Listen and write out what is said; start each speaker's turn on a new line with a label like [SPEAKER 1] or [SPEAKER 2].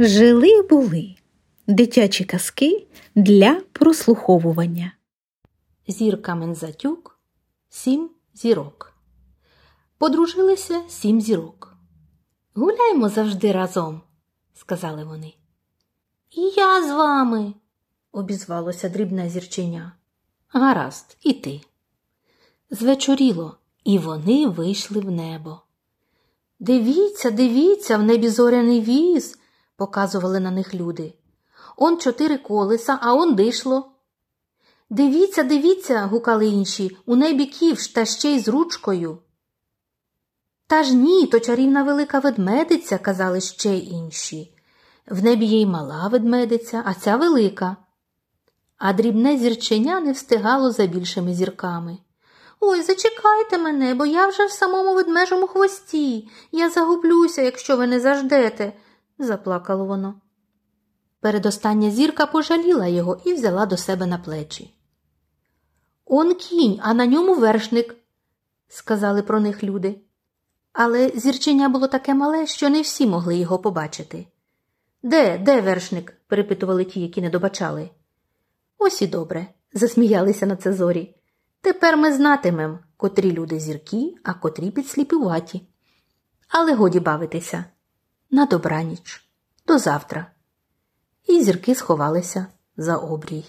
[SPEAKER 1] Жили були дитячі казки для прослуховування.
[SPEAKER 2] Зірка Мензатюк, сім зірок. Подружилися сім зірок. Гуляймо завжди разом, сказали вони. І я з вами, обізвалося дрібне зірченя. Гаразд, і ти. Звечоріло, і вони вийшли в небо. Дивіться, дивіться, в небі зоряний віз, показували на них люди. Он чотири колеса, а он дишло. Дивіться, дивіться, гукали інші, у небі ківш та ще й з ручкою. Та ж ні, то чарівна велика ведмедиця, казали ще інші. В небі є й мала ведмедиця, а ця велика. А дрібне зірченя не встигало за більшими зірками. Ой, зачекайте мене, бо я вже в самому ведмежому хвості. Я загублюся, якщо ви не заждете, заплакало воно. Передостання зірка пожаліла його і взяла до себе на плечі. Он кінь, а на ньому вершник, сказали про них люди. Але зірченя було таке мале, що не всі могли його побачити. Де, де вершник? перепитували ті, які не добачали. Ось і добре, засміялися на це зорі. Тепер ми знатимем, котрі люди зірки, а котрі підсліпуваті. Але годі бавитися. На добраніч, до завтра. І зірки сховалися за обрій.